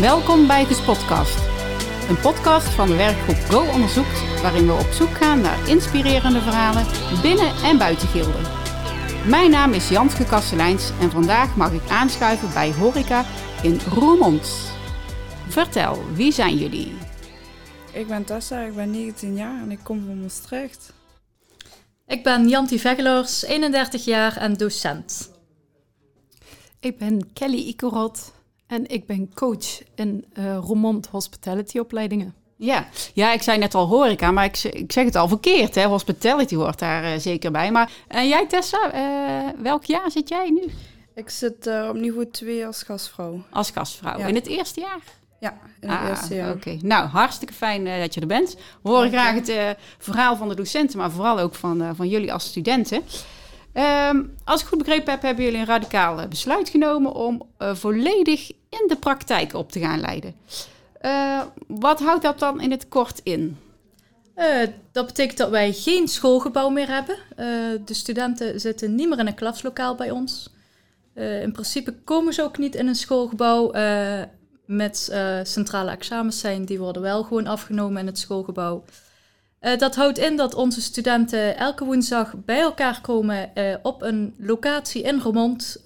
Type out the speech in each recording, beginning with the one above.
Welkom bij de Podcast. Een podcast van de werkgroep Go Onderzoekt, waarin we op zoek gaan naar inspirerende verhalen binnen en buiten Gilden. Mijn naam is Janske Kasteleins en vandaag mag ik aanschuiven bij Horeca in Roermond. Vertel, wie zijn jullie? Ik ben Tessa, ik ben 19 jaar en ik kom van Maastricht. Ik ben Janti Vegelers, 31 jaar en docent. Ik ben Kelly Ikorot en ik ben coach in uh, Roermond Hospitality opleidingen. Ja. ja, ik zei net al horeca, maar ik, ik zeg het al verkeerd. Hè? Hospitality hoort daar uh, zeker bij. Maar en jij Tessa, uh, welk jaar zit jij nu? Ik zit op niveau 2 als gastvrouw. Als gastvrouw, ja. in het eerste jaar? Ja, in het ah, eerste jaar. Oké, nou hartstikke fijn uh, dat je er bent. We horen graag het uh, verhaal van de docenten, maar vooral ook van, uh, van jullie als studenten. Um, als ik goed begrepen heb, hebben jullie een radicaal besluit genomen om volledig in de praktijk op te gaan leiden. wat houdt dat dan in het kort in? dat betekent dat wij geen schoolgebouw meer hebben. de studenten zitten niet meer in een klaslokaal bij ons. in principe komen ze ook niet in een schoolgebouw met centrale examens zijn, die worden wel gewoon afgenomen in het schoolgebouw. Dat houdt in dat onze studenten elke woensdag bij elkaar komen op een locatie in Roermond,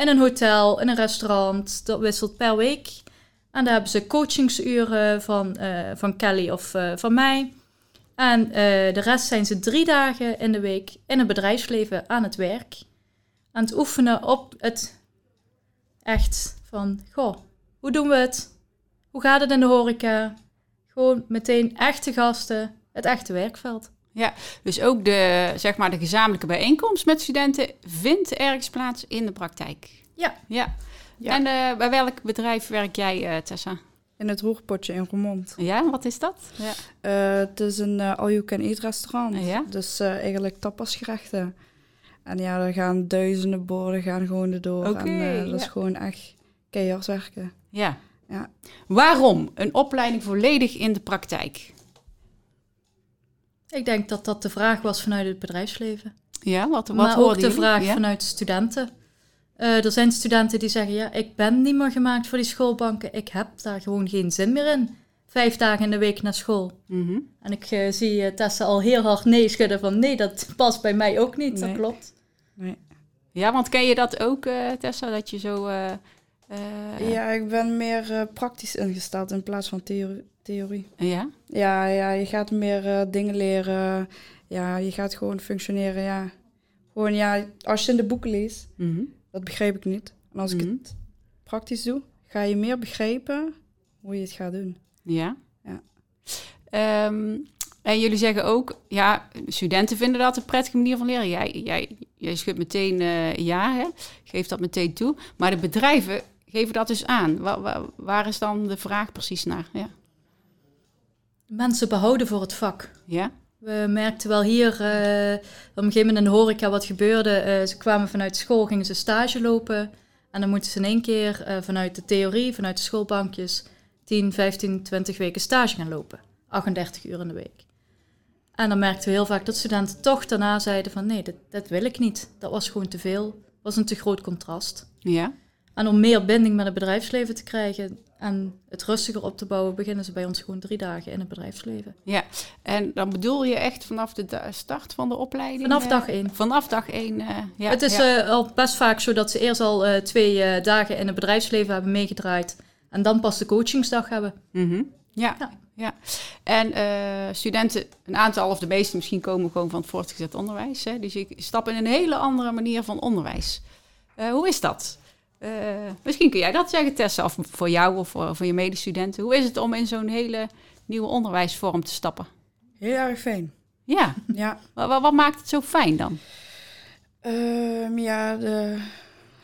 in een hotel, in een restaurant. Dat wisselt per week. En daar hebben ze coachingsuren van, van Kelly of van mij. En de rest zijn ze drie dagen in de week in het bedrijfsleven aan het werk. Aan het oefenen op het echt van, goh, hoe doen we het? Hoe gaat het in de horeca? Gewoon meteen echte gasten, het echte werkveld. Ja, dus ook de, zeg maar, de gezamenlijke bijeenkomst met studenten vindt ergens plaats in de praktijk. Ja. ja. ja. En uh, bij welk bedrijf werk jij, uh, Tessa? In het Roerpotje in Roermond. Ja, wat is dat? Ja. Uh, het is een all-you-can-eat restaurant. Ja? Dus eigenlijk tapasgerechten. En ja, er gaan duizenden borden gaan gewoon erdoor. Okay, en dat is gewoon echt keihard werken. Ja. ja. Waarom een opleiding volledig in de praktijk? Ik denk dat dat de vraag was vanuit het bedrijfsleven. Ja, wat, wat maar ook de vraag ja? vanuit studenten. Uh, er zijn studenten die zeggen, ja, ik ben niet meer gemaakt voor die schoolbanken. Ik heb daar gewoon geen zin meer in. Vijf dagen in de week naar school. Mm -hmm. En ik uh, zie uh, Tessa al heel hard nee schudden van, nee, dat past bij mij ook niet. Nee. Dat klopt. Nee. Ja, want ken je dat ook, Tessa, dat je zo uh, ja, ik ben meer uh, praktisch ingesteld in plaats van theorie. theorie. Ja? Ja, ja je gaat meer uh, dingen leren. Ja, je gaat gewoon functioneren. Ja. Gewoon, ja, als je in de boeken leest, mm -hmm. dat begreep ik niet. En als Mhm. ik mm -hmm. het praktisch doe, ga je meer begrijpen hoe je het gaat doen. Ja? Ja. Um, en jullie zeggen ook, ja, studenten vinden dat een prettige manier van leren. Jij, jij, jij schudt meteen uh, ja, hè? geeft dat meteen toe. Maar de bedrijven geven dat dus aan. Waar, is dan de vraag precies naar? Ja. Mensen behouden voor het vak. Ja? We merkten wel hier uh, op een gegeven moment in de horeca wat gebeurde. Uh, ze kwamen vanuit school, gingen ze stage lopen. En dan moeten ze in één keer uh, vanuit de theorie, vanuit de schoolbankjes... 10, 15, 20 weken stage gaan lopen. 38 uur in de week. En dan merkten we heel vaak dat studenten toch daarna zeiden van... nee, dat, dat wil ik niet. Dat was gewoon te veel. Dat was een te groot contrast. Ja. En om meer binding met het bedrijfsleven te krijgen en het rustiger op te bouwen, beginnen ze bij ons gewoon drie dagen in het bedrijfsleven. Ja, en dan bedoel je echt vanaf de start van de opleiding? Vanaf dag één. Vanaf dag één, uh, ja. Het is ja. uh, al best vaak zo dat ze eerst al uh, twee dagen in het bedrijfsleven hebben meegedraaid en dan pas de coachingsdag hebben. Mm -hmm. ja. ja. Ja, en uh, studenten, een aantal of de meeste misschien komen gewoon van het voortgezet onderwijs. Hè? Dus ik stap in een hele andere manier van onderwijs. Uh, hoe is dat? Uh, misschien kun jij dat zeggen, Tessa, of voor jou of voor, voor je medestudenten. Hoe is het om in zo'n hele nieuwe onderwijsvorm te stappen? Heel erg fijn. Ja? ja. Wat, wat maakt het zo fijn dan? Uh, ja, de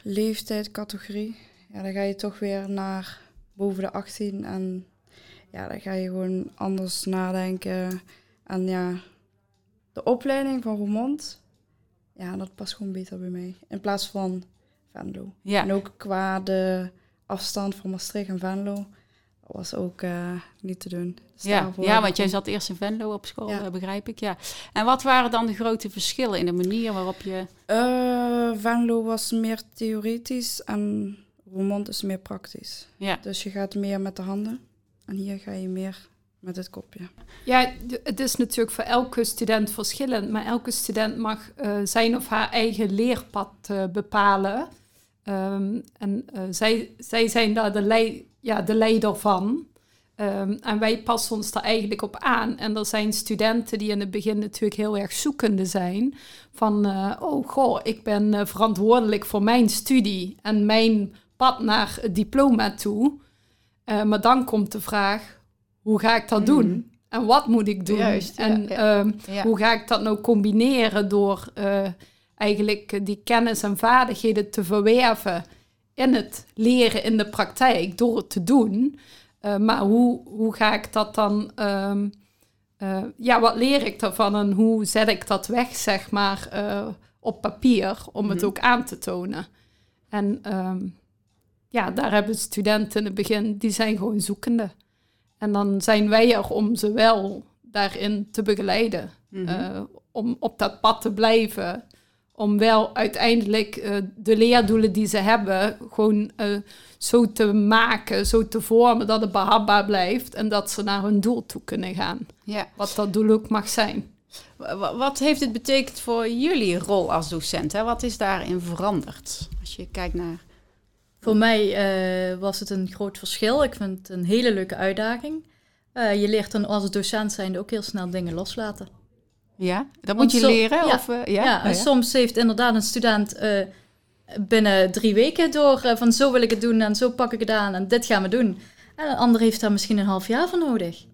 leeftijdscategorie. Ja, dan ga je toch weer naar boven de 18 en ja, dan ga je gewoon anders nadenken. En ja, de opleiding van Roermond, ja, dat past gewoon beter bij mij. In plaats van Venlo. Ja. En ook qua de afstand van Maastricht en Venlo, dat was ook uh, niet te doen. Dus ja, ja, want jij zat eerst in Venlo op school, ja. begrijp ik. Ja. En wat waren dan de grote verschillen in de manier waarop je... Uh, Venlo was meer theoretisch en Roermond is meer praktisch. Ja. Dus je gaat meer met de handen. En hier ga je meer met het kopje. Ja, het is natuurlijk voor elke student verschillend, maar elke student mag eh, zijn of haar eigen leerpad eh, bepalen. Ehm, en eh, zij, zij zijn daar de, lei- ja, de leider van. Ehm, en wij passen ons daar eigenlijk op aan. En er zijn studenten die in het begin natuurlijk heel erg zoekende zijn. Van, eh, oh goh, ik ben eh, verantwoordelijk voor mijn studie en mijn pad naar het diploma toe. Maar dan komt de vraag, hoe ga ik dat Mhm. doen? En wat moet ik doen? Juist, en ja. ehm, Ja. hoe ga ik dat nou combineren door eigenlijk eh, die kennis en vaardigheden te verwerven in het leren in de praktijk door het te doen? Eh, maar hoe, hoe ga ik dat dan, ehm, eh, ja, wat leer ik daarvan en hoe zet ik dat weg, zeg maar, op papier om het Mhm. ook aan te tonen? En ehm, ja, daar hebben studenten in het begin, die zijn gewoon zoekende. En dan zijn wij er om ze wel daarin te begeleiden. Mhm. om op dat pad te blijven. Om wel uiteindelijk eh, de leerdoelen die ze hebben, gewoon eh, zo te maken, zo te vormen dat het behapbaar blijft en dat ze naar hun doel toe kunnen gaan. ja. Wat dat doel ook mag zijn. Wa- wa- Wat heeft het betekend voor jullie rol als docent? Hè? Wat is daarin veranderd? Als je kijkt naar... Voor mij eh, was het een groot verschil. Ik vind het een hele leuke uitdaging. Eh, je leert dan als docent zijn ook heel snel dingen loslaten. Ja, dat Want moet je leren? ja. Of, eh, Ja, ja? Oh, soms heeft inderdaad een student eh, binnen drie weken door eh, van zo wil ik het doen en zo pak ik het aan en dit gaan we doen. En een ander heeft daar misschien een half jaar voor nodig.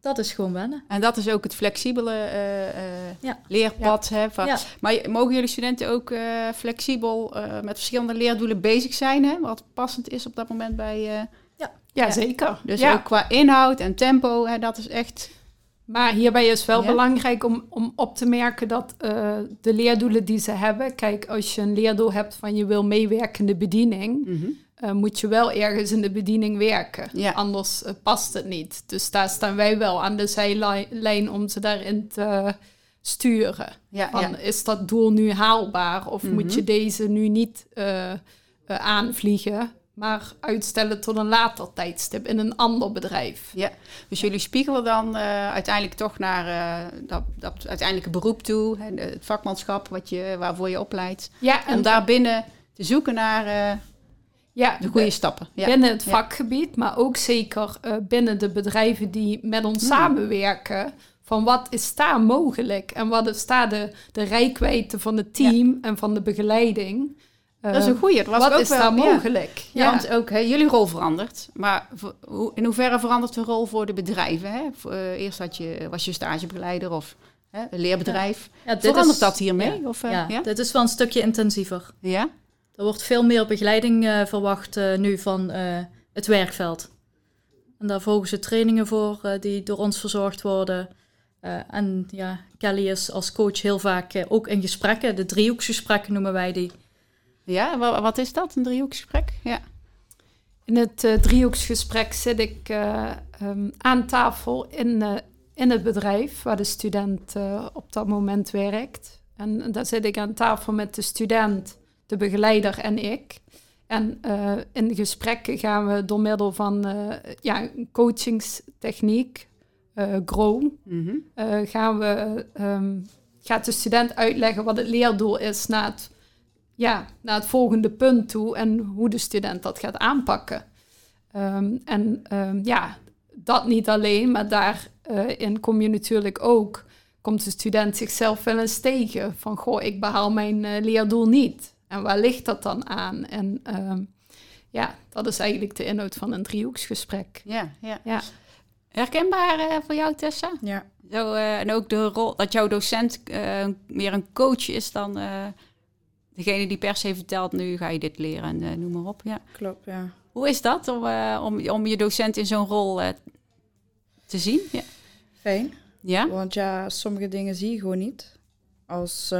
Dat is gewoon wennen. En dat is ook het flexibele Ja. leerpad. Hè, van-. Maar mogen jullie studenten ook flexibel met verschillende leerdoelen bezig zijn? Hè? Wat passend is op dat moment bij... Ja, Ja. zeker. dus ja. ook qua inhoud en tempo, hè, dat is echt... Maar hierbij is wel Ja. belangrijk om, om op te merken dat eh, de leerdoelen die ze hebben, kijk, als je een leerdoel hebt van je wil meewerkende bediening, eh, moet je wel ergens in de bediening werken. Ja. Anders eh, past het niet. Dus daar staan wij wel aan de zijlijn om ze daarin te sturen. Ja, Van. Is dat doel nu haalbaar of moet Mhm. je deze nu niet aanvliegen, maar uitstellen tot een later tijdstip in een ander bedrijf? Ja, dus jullie spiegelen dan eh, uiteindelijk toch naar eh, dat, dat uiteindelijke beroep toe, hè, het vakmanschap wat je, waarvoor je opleidt, Ja, om daar binnen te zoeken naar eh, ja, de goede stappen. Ja. binnen het Ja. vakgebied, maar ook zeker binnen de bedrijven die met ons Hmm. samenwerken. Van wat is daar mogelijk en wat is daar de, de rijkwijde van het team en van de begeleiding? Dat is Eh, een goeie. Dat was wat ook is wel, daar ja. mogelijk? Ja, want ook hè, jullie rol verandert. Maar in hoeverre verandert de rol voor de bedrijven? Hè? Eh, eerst had je, was je stagebegeleider of hè, een leerbedrijf. Ja, dit Verandert is- dat hiermee? Ja, Of, eh, ja, ja? dit is wel een stukje intensiever. Ja? Er wordt veel meer begeleiding eh, verwacht eh, nu van eh, het werkveld. En daar volgen ze trainingen voor eh, die door ons verzorgd worden. Eh, en ja, Kelly is als coach heel vaak eh, ook in gesprekken. De driehoeksgesprekken noemen wij die. Ja, wa- wat is dat? Een driehoeksgesprek? Ja. In het eh, driehoeksgesprek zit ik eh, ehm, aan tafel in, eh, in het bedrijf waar de student op dat moment werkt. En daar zit ik aan tafel met de student, de begeleider en ik. En in gesprekken gaan we door middel van ja, coachingstechniek, GROW, Mhm. gaan we, ehm, gaat de student uitleggen wat het leerdoel is naar het, ja, naar het volgende punt toe en hoe de student dat gaat aanpakken. Ehm, en ehm, ja, dat niet alleen, maar daarin kom je natuurlijk ook, komt de student zichzelf wel eens tegen van, goh, ik behaal mijn eh, leerdoel niet. En waar ligt dat dan aan? En ehm, ja, dat is eigenlijk de inhoud van een driehoeksgesprek. Ja, ja. Ja. Herkenbaar eh, voor jou, Tessa? Ja, Zo, eh, en ook de rol dat jouw docent eh, meer een coach is dan eh, degene die per se vertelt, nu ga je dit leren en eh, noem maar op. Ja. klopt, ja. Hoe is dat om, eh, om, om je docent in zo'n rol eh, te zien? Ja? Fijn, ja? want ja, sommige dingen zie je gewoon niet als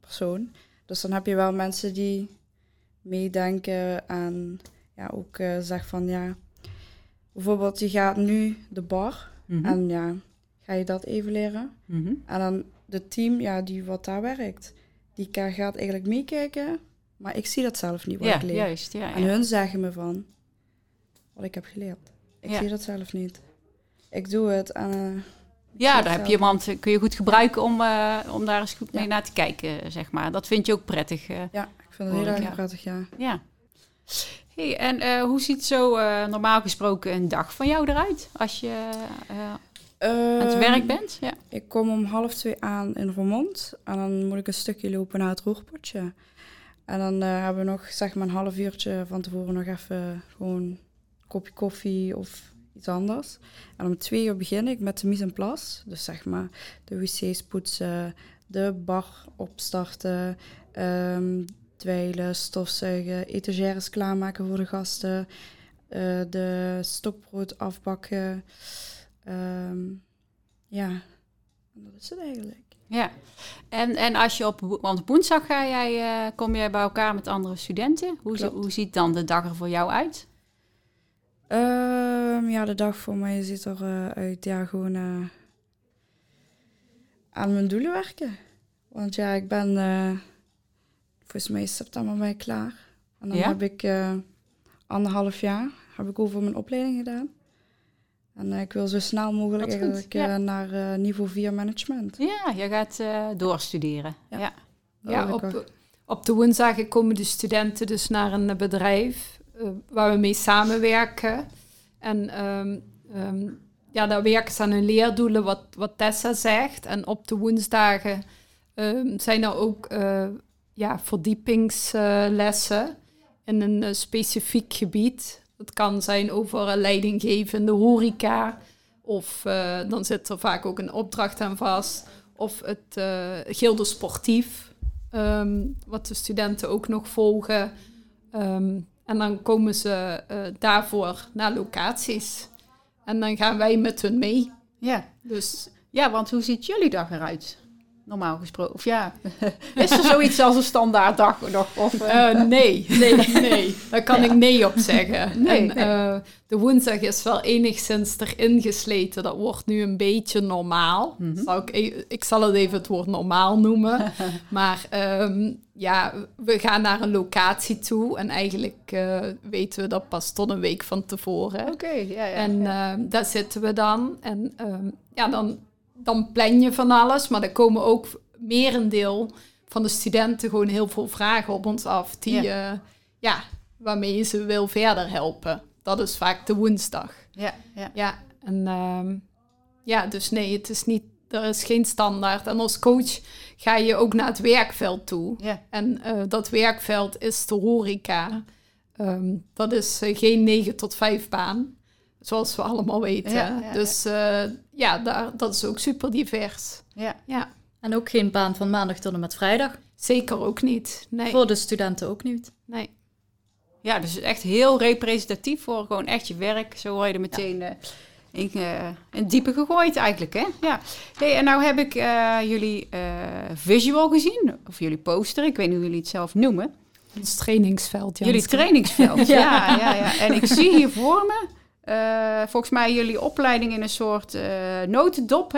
persoon. Dus dan heb je wel mensen die meedenken en ja, ook zeggen van ja, bijvoorbeeld je gaat nu de bar Mhm. en ja, ga je dat even leren? Mhm. En dan de team, ja, die wat daar werkt, die gaat eigenlijk meekijken Maar ik zie dat zelf niet, wat Ja, ik leer. juist. Ja, En ja. hun zeggen me van wat ik heb geleerd. Ik zie dat zelf niet. Ik doe het en eh, Ja, daar heb je iemand, kun je goed gebruiken om, eh, om daar eens goed mee naar te kijken, zeg maar. Dat vind je ook prettig. eh. Ja, ik vind het heel erg prettig, ja. ja. Hey, en hoe ziet zo normaal gesproken een dag van jou eruit als je aan het Ehm, werk bent? Ja. Ik kom om half twee aan in Vermont. En dan moet ik een stukje lopen naar het roerpotje. En dan eh, hebben we nog zeg maar een half uurtje van tevoren nog even gewoon een kopje koffie of iets anders. En om twee uur begin ik met de mise en place. Dus zeg maar de wc's poetsen, de bar opstarten, ehm dweilen, stofzuigen, etagères klaarmaken voor de gasten, eh, de stokbrood afbakken. Ehm, ja, dat is het eigenlijk. ja. En, en als je op, want woensdag ga jij, eh, kom jij bij elkaar met andere studenten. Hoe, hoe ziet dan de dag er voor jou uit? Ehm, ja, de dag voor mij ziet er eh, uit, ja, gewoon eh, aan mijn doelen werken. Want ja, ik ben, volgens mij is september ben ik klaar. En dan Ja? heb ik anderhalf jaar, heb ik over mijn opleiding gedaan. En eh, ik wil zo snel mogelijk eigenlijk ja. eh, naar eh, niveau 4 management. Ja, je gaat eh, doorstuderen. Ja. Ja. Op, op de woensdagen komen de studenten dus naar een bedrijf eh, waar we mee samenwerken. En ehm, ehm, ja, daar werken ze aan hun leerdoelen, wat, wat Tessa zegt. En op de woensdagen ehm, zijn er ook eh, ja, verdiepingslessen in een specifiek gebied. Het kan zijn over een leidinggevende horeca. Of eh, dan zit er vaak ook een opdracht aan vast. Of het eh gilde sportief, ehm, wat de studenten ook nog volgen. Ehm, en dan komen ze eh, daarvoor naar locaties. En dan gaan wij met hun mee. Ja. Dus ja, want hoe ziet jullie dag eruit? Normaal gesproken. Of ja, is er zoiets als een standaard dag nog? Of, eh, Eh, nee, nee, nee. Daar kan ik nee op zeggen. Nee, en, nee. eh, de woensdag is wel enigszins erin gesleten. Dat wordt nu een beetje normaal. Mhm. Zal ik, e- ik zal het even het woord normaal noemen. maar ehm, ja, we gaan naar een locatie toe. En eigenlijk weten we dat pas tot een week van tevoren. Oké, ja, ja. En ja. ehm, daar zitten we dan. En ehm, ja, dan, dan plan je van alles. Maar er komen ook merendeel van de studenten gewoon heel veel vragen op ons af. Die, ja. ja, waarmee je ze wil verder helpen. Dat is vaak de woensdag. ja, ja. Ja, en ehm, ja, dus nee, het is niet, er is geen standaard. En als coach ga je ook naar het werkveld toe. ja. En eh, dat werkveld is de horeca. Ehm, dat is eh, geen 9 tot 5 baan, zoals we allemaal weten. Ja, ja, dus eh, ja, daar, dat is ook super divers. ja. Ja, En ook geen baan van maandag tot en met vrijdag. zeker ook niet. Nee, Voor de studenten ook niet. nee. Ja, dus echt heel representatief voor gewoon echt je werk. Zo word je er meteen eh, in, eh, in het diepe gegooid eigenlijk, hè? Ja. Hey, en nou heb ik eh, jullie eh, visual gezien, of jullie poster, ik weet niet hoe jullie het zelf noemen. Ons trainingsveld, Jullie trainingsveld, ja. Ja, ja, En ik zie hier voor me, eh, volgens mij jullie opleiding in een soort eh, notendop?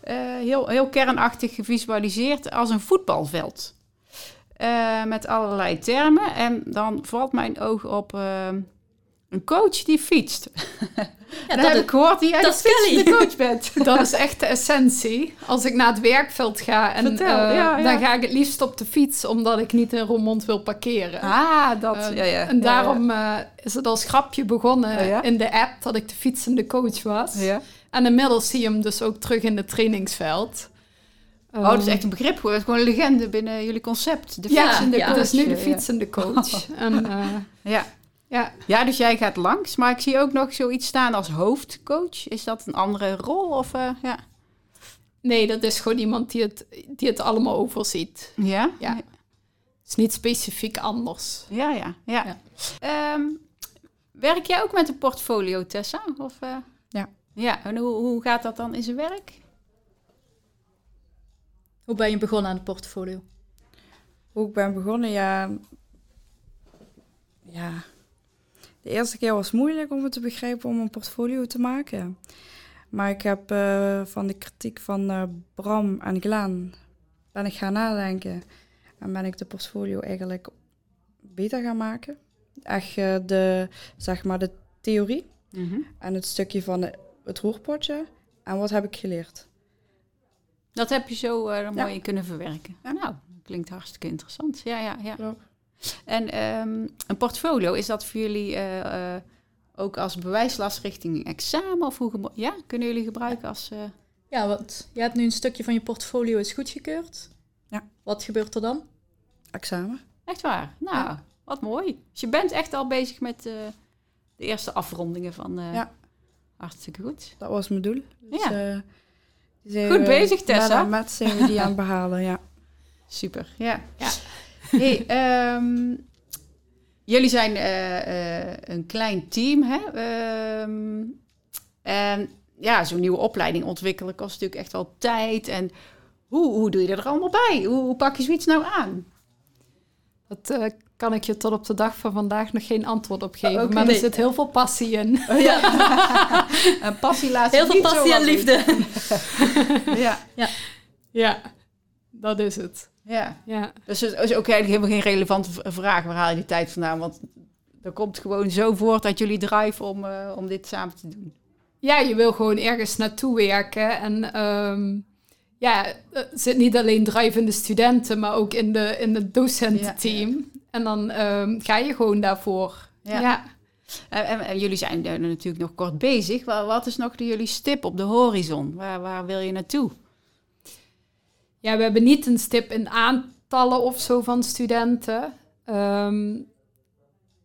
Eh, heel, heel kernachtig gevisualiseerd als een voetbalveld. Met allerlei termen. En dan valt mijn oog op een coach die fietst. Ja, dat heb is- ik gehoord dat jij de is coach bent. Dat is echt de essentie. Als ik naar het werkveld ga, en, Vertel, eh, ja, ja. dan ga ik het liefst op de fiets, omdat ik niet in Roermond wil parkeren. Ah, dat. Eh, ja, ja. En daarom eh, is het als grapje begonnen Oh ja? in de app dat ik de fietsende coach was. Ja. En inmiddels zie je hem dus ook terug in het trainingsveld. Oh, dat is Ehm, echt een begrip geworden. Gewoon een legende binnen jullie concept. De Ja, fietsende ja. coach. Het is nu de Ja. fietsende coach. En, Ja. Ja, Ja, dus jij gaat langs. Maar ik zie ook nog zoiets staan als hoofdcoach. Is dat een andere rol? Of, eh, ja. nee, dat is gewoon iemand die het, die het allemaal overziet. Ja? Ja. Het is niet specifiek anders. Ja, ja. ja. Ja. Ehm, werk jij ook met een portfolio, Tessa? Of, eh? Ja. Ja, en hoe, hoe gaat dat dan in zijn werk? Hoe ben je begonnen aan het portfolio? Hoe ik ben begonnen, ja... Ja... De eerste keer was het moeilijk om het te begrijpen om een portfolio te maken. Maar ik heb eh, van de kritiek van eh, Bram en Glenn ben ik gaan nadenken. En ben ik de portfolio eigenlijk beter gaan maken. Echt eh, de, zeg maar, de theorie Mhm. en het stukje van de- het roerpotje. En wat heb ik geleerd? Dat heb je zo Ja. mooi kunnen verwerken. Ja. Nou, klinkt hartstikke interessant. Ja, ja, ja. Klopt. En ehm, een portfolio, is dat voor jullie eh, eh, ook als bewijslast richting examen? Of hoe ja, kunnen jullie gebruiken als... eh, Ja, want je hebt nu een stukje van je portfolio is goedgekeurd. Ja. Wat gebeurt er dan? Examen. Echt waar? Nou, Ja. wat mooi. Dus je bent echt al bezig met eh, de eerste afrondingen van... eh, Ja. Hartstikke goed. Dat was mijn doel. Dus, Ja. eh, Goed bezig, Tessa. Met, met zijn we die aan het behalen, ja. Super, ja. Ja. Hey, ehm, jullie zijn eh, eh, een klein team, hè? Ehm, en ja, zo'n nieuwe opleiding ontwikkelen kost natuurlijk echt wel tijd. En hoe, hoe doe je dat er allemaal bij? Hoe, hoe pak je zoiets nou aan? Dat eh, kan ik je tot op de dag van vandaag nog geen antwoord op geven. Maar er zit heel veel passie in. en passie laat Heel veel passie en liefde. weten. Ja, Ja, dat is het. Ja. Ja. Dus het is ook eigenlijk helemaal geen relevante vraag. Waar haal je die tijd vandaan? Want er komt gewoon zo voort uit jullie drive om, eh, om dit samen te doen. ja, je wil gewoon ergens naartoe werken. En ehm, ja, er zit niet alleen drive in de studenten, maar ook in, de, in het docententeam. En dan ehm, ga je gewoon daarvoor. Ja. ja. En, en, en jullie zijn natuurlijk nog kort bezig. Wa- Wat is nog de, jullie stip op de horizon? Waar, waar wil je naartoe? Ja, we hebben niet een stip in aantallen of zo van studenten. Ehm,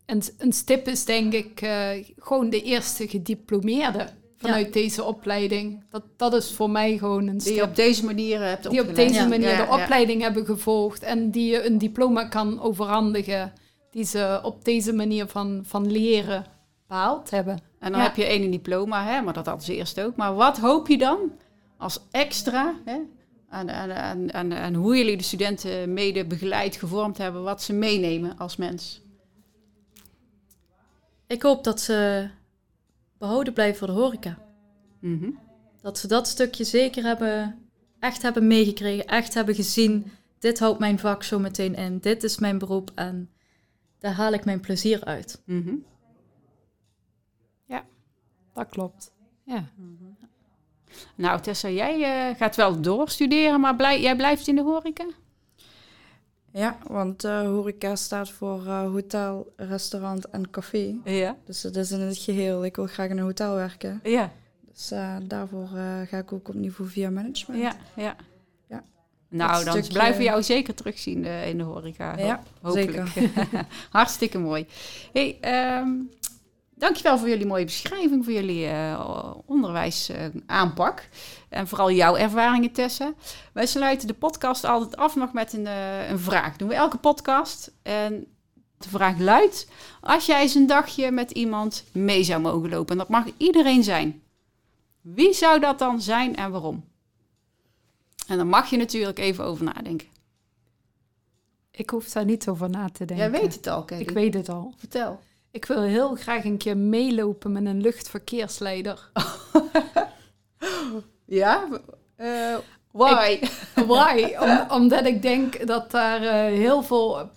een, een stip is denk ik eh, gewoon de eerste gediplomeerde vanuit deze opleiding. Dat, dat is voor mij gewoon een Die stip. je op deze manier hebt die op opgeleid? deze Ja. manier Ja, de opleiding hebben gevolgd en die je een diploma kan overhandigen, die ze op deze manier van, van leren behaald hebben. En dan heb je één diploma, hè, maar dat hadden ze eerst ook. Maar wat hoop je dan als extra hè, aan, aan, aan, aan, aan hoe jullie de studenten mede begeleid, gevormd hebben, wat ze meenemen als mens? Ik hoop dat ze behouden blijven voor de horeca. Mhm. Dat ze dat stukje zeker hebben, echt hebben meegekregen, echt hebben gezien. Dit houdt mijn vak zo meteen in. Dit is mijn beroep en daar haal ik mijn plezier uit. Mhm. Dat klopt. Ja. Nou, Tessa, jij eh, gaat wel doorstuderen, maar blij, jij blijft in de horeca? Ja, want eh, horeca staat voor eh, hotel, restaurant en café. Ja. Dus het is in het geheel. Ik wil graag in een hotel werken. Ja, Dus daarvoor ga ik ook op niveau via management. ja, ja. Ja. Nou, Dat dan stukje- blijven we jou zeker terugzien in de horeca. Ja, Ho- hopelijk. Hartstikke mooi. Hey, ehm, dankjewel voor jullie mooie beschrijving, voor jullie eh onderwijsaanpak. en vooral jouw ervaringen, Tessa. Wij sluiten de podcast altijd af nog met een, eh, een vraag. Doen we elke podcast. En de vraag luidt, als jij eens een dagje met iemand mee zou mogen lopen, en dat mag iedereen zijn. Wie zou dat dan zijn en waarom? En dan mag je natuurlijk even over nadenken. Ik hoef daar niet over na te denken. Jij weet het al, Kelly. Ik weet het al. Vertel. Ik wil heel graag een keer meelopen met een luchtverkeersleider. Ja? Eh, why? Why? Om- omdat ik denk dat daar eh, heel veel...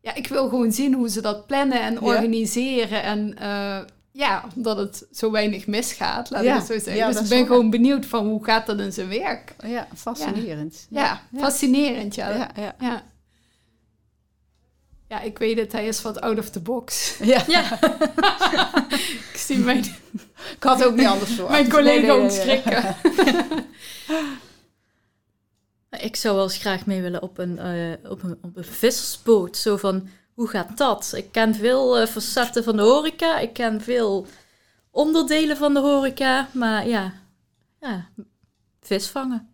Ja, ik wil gewoon zien hoe ze dat plannen en organiseren. En eh, ja, omdat het zo weinig misgaat, laat Ja, ik het zo zeggen. ja, dus dat ik ben gewoon benieuwd van hoe gaat dat in zijn werk. ja, fascinerend. Ja, fascinerend, ja. Ja, ja. ik weet het, hij is wat out of the box. Ja, Ik zie mijn, ik had ook niet anders voor. mijn collega ontschrikken. Ik zou wel eens graag mee willen op een, eh, op een, op een vissersboot. Zo van, hoe gaat dat? Ik ken veel eh, facetten van de horeca. Ik ken veel onderdelen van de horeca. Maar ja, ja vis vangen.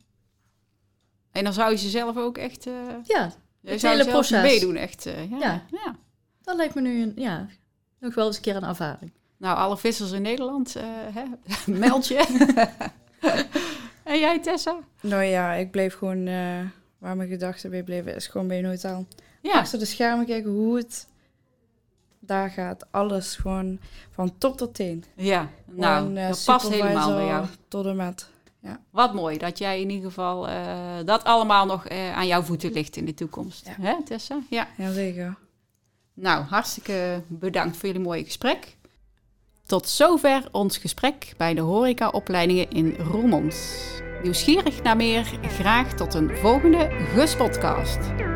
En dan zou je ze zelf ook echt... eh Ja, je Het zou hele zelf proces. meedoen, echt. eh, ja. Ja. ja. dat lijkt me nu een, ja, nog wel eens een keer een ervaring. Nou, alle vissers in Nederland, eh, hè? meld je. en jij, Tessa? Nou ja, ik bleef gewoon... eh, waar mijn gedachten bij bleven, is gewoon bij een hotel. Ja, Achter de schermen kijken hoe het daar gaat. Alles gewoon van top tot teen. ja. nou, Gewoon, dat past helemaal bij jou. Tot en met ja. Wat mooi dat jij in ieder geval eh, dat allemaal nog eh, aan jouw voeten ligt in de toekomst. Hè, Tessa? Ja. zeker. Nou, hartstikke bedankt voor jullie mooie gesprek. Tot zover ons gesprek bij de horecaopleidingen in Roermond. Nieuwsgierig naar meer? Graag tot een volgende GUS-podcast.